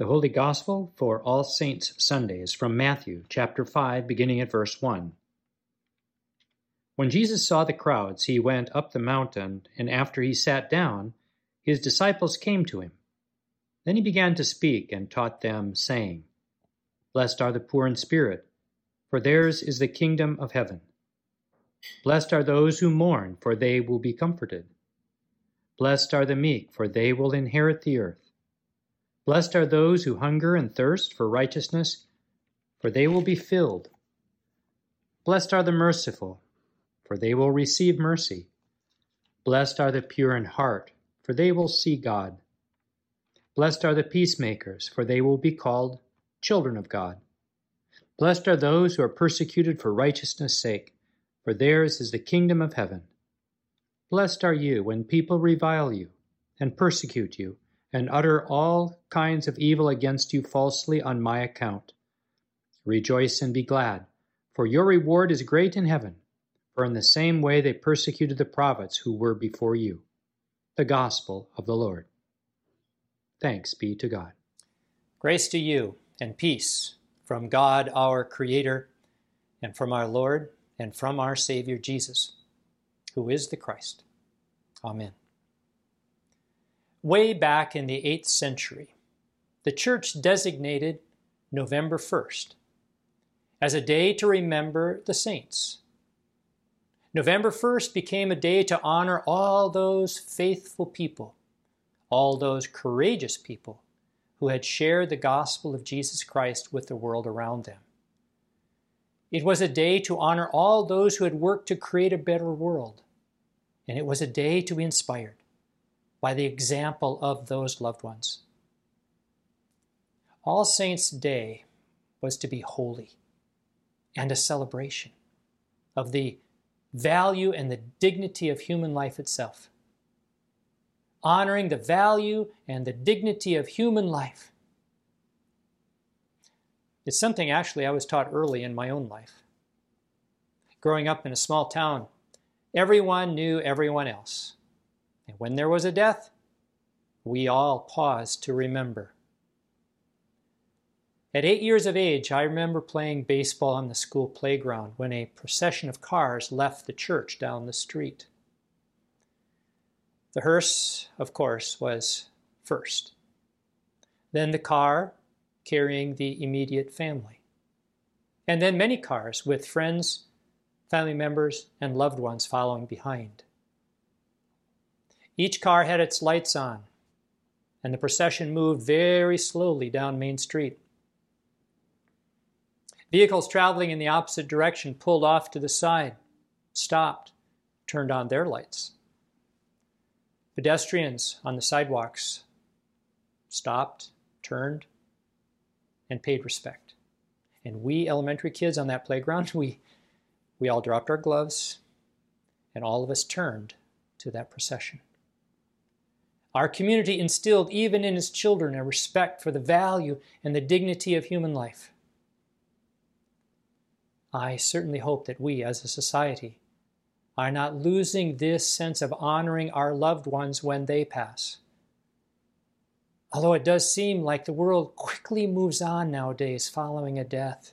The Holy Gospel for All Saints Sunday is from Matthew chapter 5, beginning at verse 1. When Jesus saw the crowds, he went up the mountain, and after he sat down, his disciples came to him. Then he began to speak and taught them, saying, Blessed are the poor in spirit, for theirs is the kingdom of heaven. Blessed are those who mourn, for they will be comforted. Blessed are the meek, for they will inherit the earth. Blessed are those who hunger and thirst for righteousness, for they will be filled. Blessed are the merciful, for they will receive mercy. Blessed are the pure in heart, for they will see God. Blessed are the peacemakers, for they will be called children of God. Blessed are those who are persecuted for righteousness' sake, for theirs is the kingdom of heaven. Blessed are you when people revile you, and persecute you, and utter all kinds of evil against you falsely on my account. Rejoice and be glad, for your reward is great in heaven, for in the same way they persecuted the prophets who were before you. The Gospel of the Lord. Thanks be to God. Grace to you and peace from God our Creator, and from our Lord, and from our Savior Jesus, who is the Christ. Amen. Way back in the 8th century, the Church designated November 1st as a day to remember the saints. November 1st became a day to honor all those faithful people, all those courageous people who had shared the gospel of Jesus Christ with the world around them. It was a day to honor all those who had worked to create a better world, and it was a day to be inspired by the example of those loved ones. All Saints' Day was to be holy and a celebration of the value and the dignity of human life itself. Honoring the value and the dignity of human life. It's something actually I was taught early in my own life. Growing up in a small town, everyone knew everyone else. And when there was a death, we all paused to remember. At eight years of age, I remember playing baseball on the school playground when a procession of cars left the church down the street. The hearse, of course, was first. Then the car carrying the immediate family. And then many cars with friends, family members, and loved ones following behind. Each car had its lights on, and the procession moved very slowly down Main Street. Vehicles traveling in the opposite direction pulled off to the side, stopped, turned on their lights. Pedestrians on the sidewalks stopped, turned, and paid respect. And we elementary kids on that playground, we, we all dropped our gloves and all of us turned to that procession. Our community instilled even in its children a respect for the value and the dignity of human life. I certainly hope that we as a society are not losing this sense of honoring our loved ones when they pass. Although it does seem like the world quickly moves on nowadays following a death.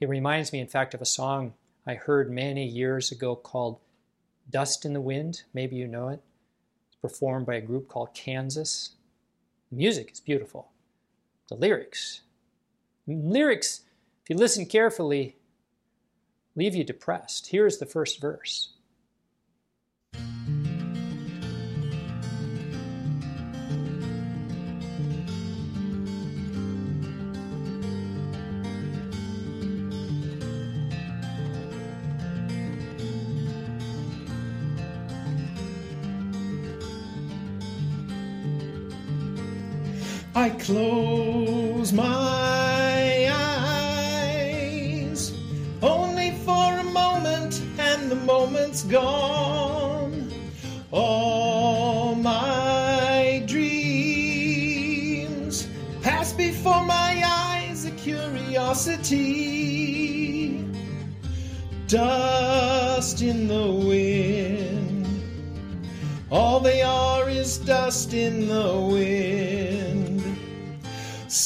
It reminds me, in fact, of a song I heard many years ago called Dust in the Wind. Maybe you know it performed by a group called Kansas. The music is beautiful. The lyrics, lyrics, if you listen carefully, leave you depressed. Here's the first verse. I close my eyes only for a moment, and the moment's gone. All my dreams pass before my eyes, a curiosity. Dust in the wind. All they are is dust in the wind.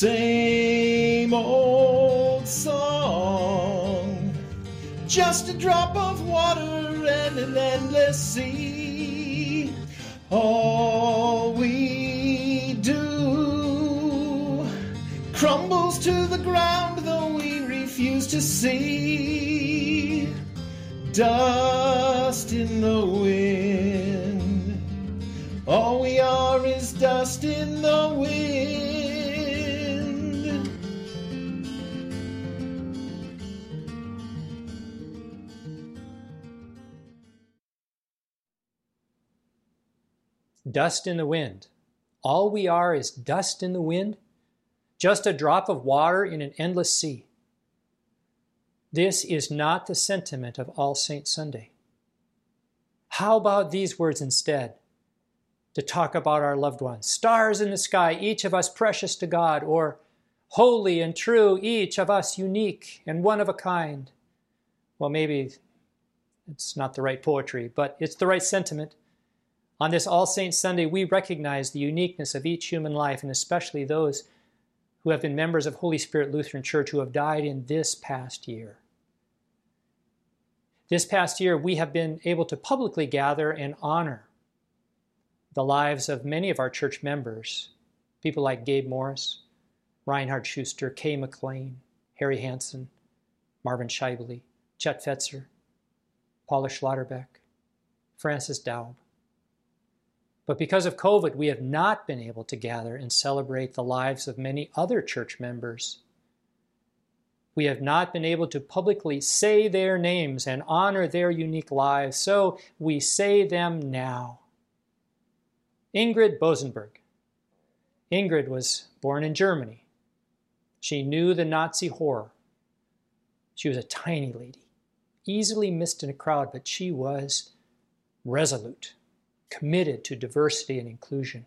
Same old song, just a drop of water and an endless sea. All we do crumbles to the ground, though we refuse to see. Dust in the wind. Dust in the wind. All we are is dust in the wind, just a drop of water in an endless sea. This is not the sentiment of All Saints Sunday. How about these words instead? To talk about our loved ones. Stars in the sky, each of us precious to God, or holy and true, each of us unique and one of a kind. Well, maybe it's not the right poetry, but it's the right sentiment. On this All Saints Sunday, we recognize the uniqueness of each human life, and especially those who have been members of Holy Spirit Lutheran Church who have died in this past year. This past year, we have been able to publicly gather and honor the lives of many of our church members, people like Gabe Morris, Reinhard Schuster, Kay McLean, Harry Hansen, Marvin Scheibele, Chet Fetzer, Paula Schlotterbeck, Francis Daub. But because of COVID, we have not been able to gather and celebrate the lives of many other church members. We have not been able to publicly say their names and honor their unique lives, so we say them now. Ingrid Bosenberg. Ingrid was born in Germany. She knew the Nazi horror. She was a tiny lady, easily missed in a crowd, but she was resolute committed to diversity and inclusion.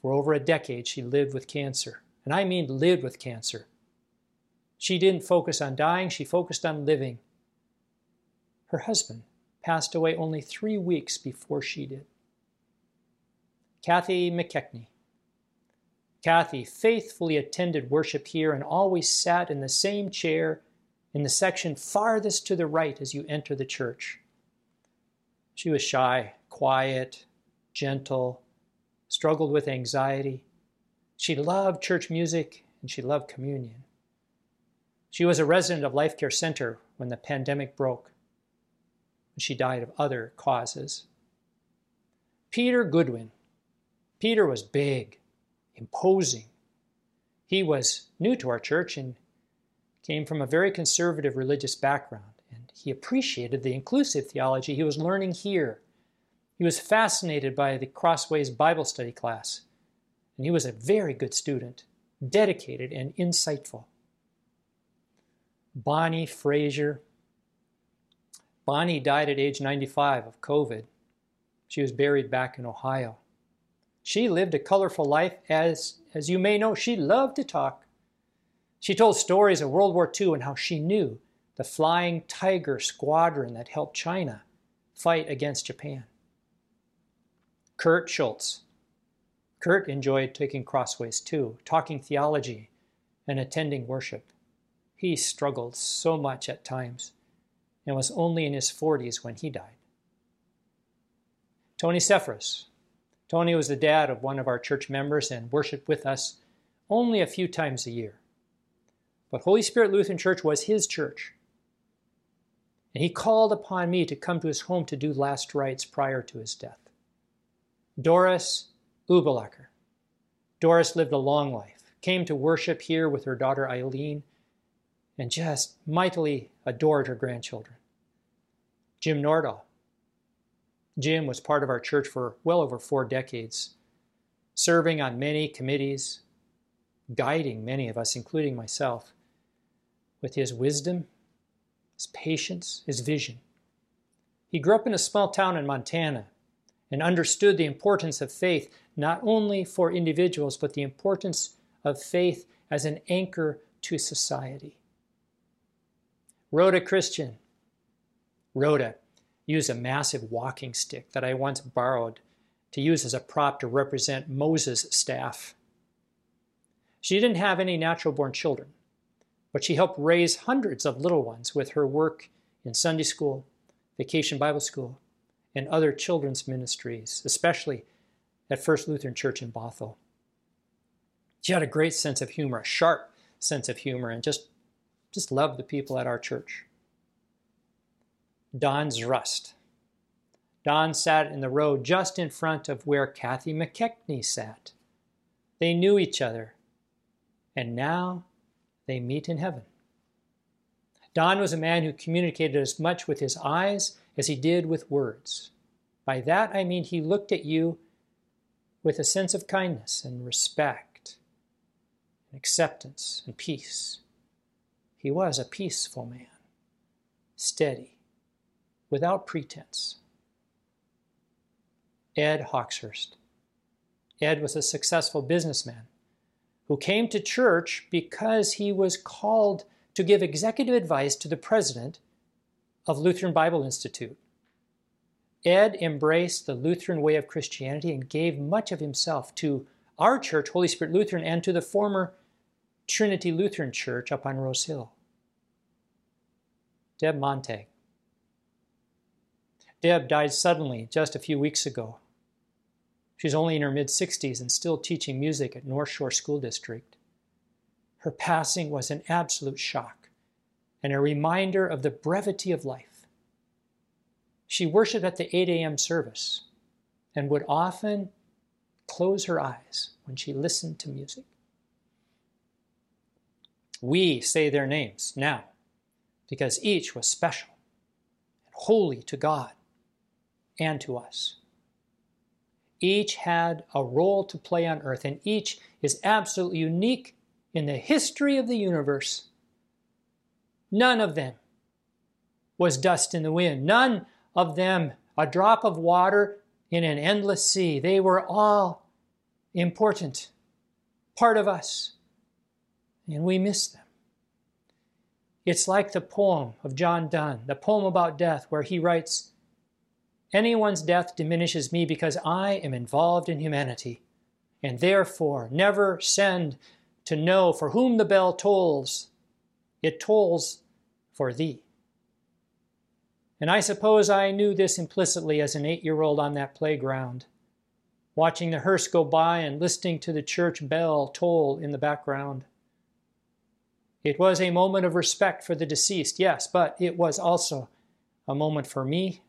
For over a decade, she lived with cancer. And I mean lived with cancer. She didn't focus on dying, she focused on living. Her husband passed away only three weeks before she did. Kathy McKechnie. Kathy faithfully attended worship here and always sat in the same chair in the section farthest to the right as you enter the church. She was shy, quiet, gentle, struggled with anxiety. She loved church music and she loved communion. She was a resident of Life Care Center when the pandemic broke. She died of other causes. Peter Goodwin. Peter was big, imposing. He was new to our church and came from a very conservative religious background, he appreciated the inclusive theology he was learning here he was fascinated by the Crossways Bible study class, and he was a very good student, dedicated and insightful. Bonnie Frazier. Bonnie died at age 95 of COVID. She was buried back in Ohio. She lived a colorful life, as, as you may know, she loved to talk. She told stories of World War II and how she knew the Flying Tiger squadron that helped China fight against Japan. Kurt Schultz. Kurt enjoyed taking crossways too, talking theology and attending worship. He struggled so much at times and was only in his 40s when he died. Tony Sephras. Tony was the dad of one of our church members and worshiped with us only a few times a year. But Holy Spirit Lutheran Church was his church. And he called upon me to come to his home to do last rites prior to his death. Doris Ubelacher. Doris lived a long life, came to worship here with her daughter Eileen, and just mightily adored her grandchildren. Jim Nordahl. Jim was part of our church for well over four decades, serving on many committees, guiding many of us, including myself, with his wisdom, his patience, his vision. He grew up in a small town in Montana and understood the importance of faith not only for individuals, but the importance of faith as an anchor to society. Rhoda Christian. Rhoda used a massive walking stick that I once borrowed to use as a prop to represent Moses' staff. She didn't have any natural born children, but she helped raise hundreds of little ones with her work in Sunday school, Vacation Bible School, and other children's ministries, especially at First Lutheran Church in Bothell. She had a great sense of humor, a sharp sense of humor, and just, just loved the people at our church. Don's Rust. Don sat in the row just in front of where Kathy McKechnie sat. They knew each other, and now they meet in heaven. Don was a man who communicated as much with his eyes as he did with words. By that I mean he looked at you with a sense of kindness and respect and acceptance and peace. He was a peaceful man, steady, without pretense. Ed Hawkshurst. Ed was a successful businessman who came to church because he was called to give executive advice to the president of Lutheran Bible Institute. Ed embraced the Lutheran way of Christianity and gave much of himself to our church, Holy Spirit Lutheran, and to the former Trinity Lutheran Church up on Rose Hill. Deb Montag. Deb died suddenly just a few weeks ago. She's only in her mid 60s and still teaching music at Northshore School District. Her passing was an absolute shock and a reminder of the brevity of life. She worshiped at the 8 a.m. service and would often close her eyes when she listened to music. We say their names now because each was special and holy to God and to us. Each had a role to play on earth, and each is absolutely unique in the history of the universe. None of them was dust in the wind. None of them a drop of water in an endless sea. They were all important, part of us, and we miss them. It's like the poem of John Donne, the poem about death, where he writes, Anyone's death diminishes me because I am involved in humanity, and therefore never send to know for whom the bell tolls. It tolls for thee. And I suppose I knew this implicitly as an eight year old on that playground, watching the hearse go by and listening to the church bell toll in the background. It was a moment of respect for the deceased, yes, but it was also a moment for me,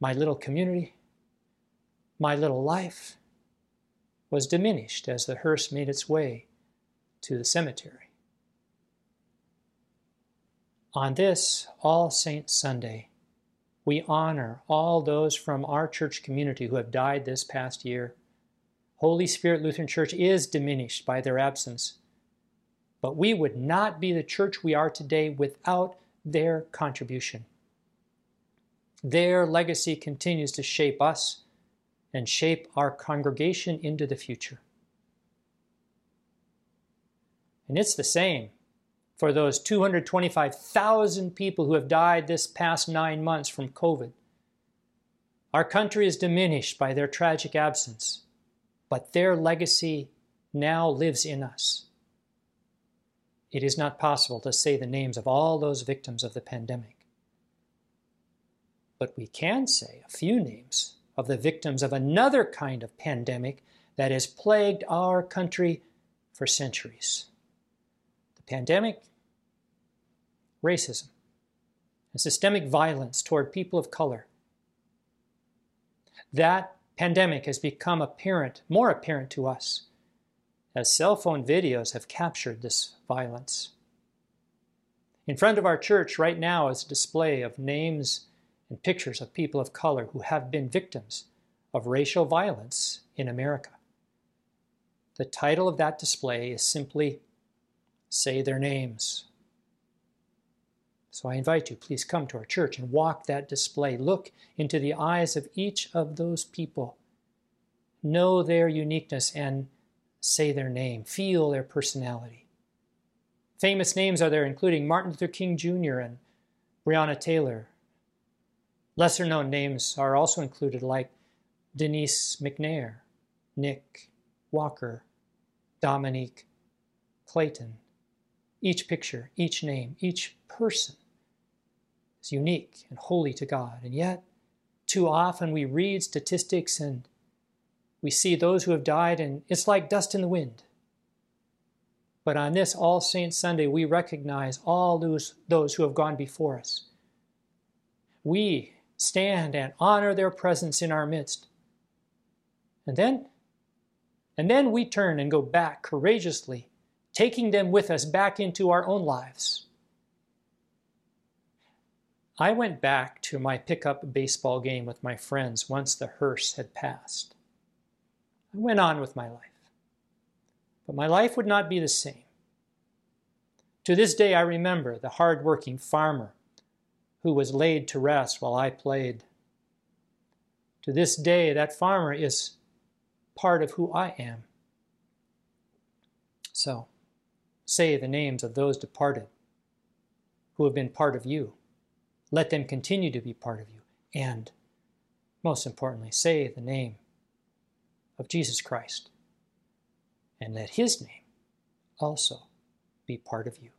my little community, my little life was diminished as the hearse made its way to the cemetery. On this All Saints Sunday, we honor all those from our church community who have died this past year. Holy Spirit Lutheran Church is diminished by their absence but we would not be the church we are today without their contribution. Their legacy continues to shape us and shape our congregation into the future. And it's the same for those 225,000 people who have died this past nine months from COVID. Our country is diminished by their tragic absence, but their legacy now lives in us. It is not possible to say the names of all those victims of the pandemic. But we can say a few names of the victims of another kind of pandemic that has plagued our country for centuries. The pandemic, racism, and systemic violence toward people of color. That pandemic has become apparent, more apparent to us as cell phone videos have captured this violence. In front of our church right now is a display of names and pictures of people of color who have been victims of racial violence in America. The title of that display is simply Say Their Names. So I invite you, please come to our church and walk that display. Look into the eyes of each of those people. Know their uniqueness and say their name, feel their personality. Famous names are there, including Martin Luther King Jr. and Breonna Taylor. Lesser known names are also included, like Denise McNair, Nick Walker, Dominique, Clayton. Each picture, each name, each person is unique and holy to God. And yet, too often we read statistics and we see those who have died, and it's like dust in the wind. But on this All Saints Sunday, we recognize all those, those who have gone before us. We stand and honor their presence in our midst. And then, and then we turn and go back courageously, taking them with us back into our own lives. I went back to my pickup baseball game with my friends once the hearse had passed. I went on with my life. But my life would not be the same. To this day, I remember the hard-working farmer who was laid to rest while I played. To this day, that farmer is part of who I am. So, say the names of those departed who have been part of you. Let them continue to be part of you. And, most importantly, say the name of Jesus Christ. And let his name also be part of you.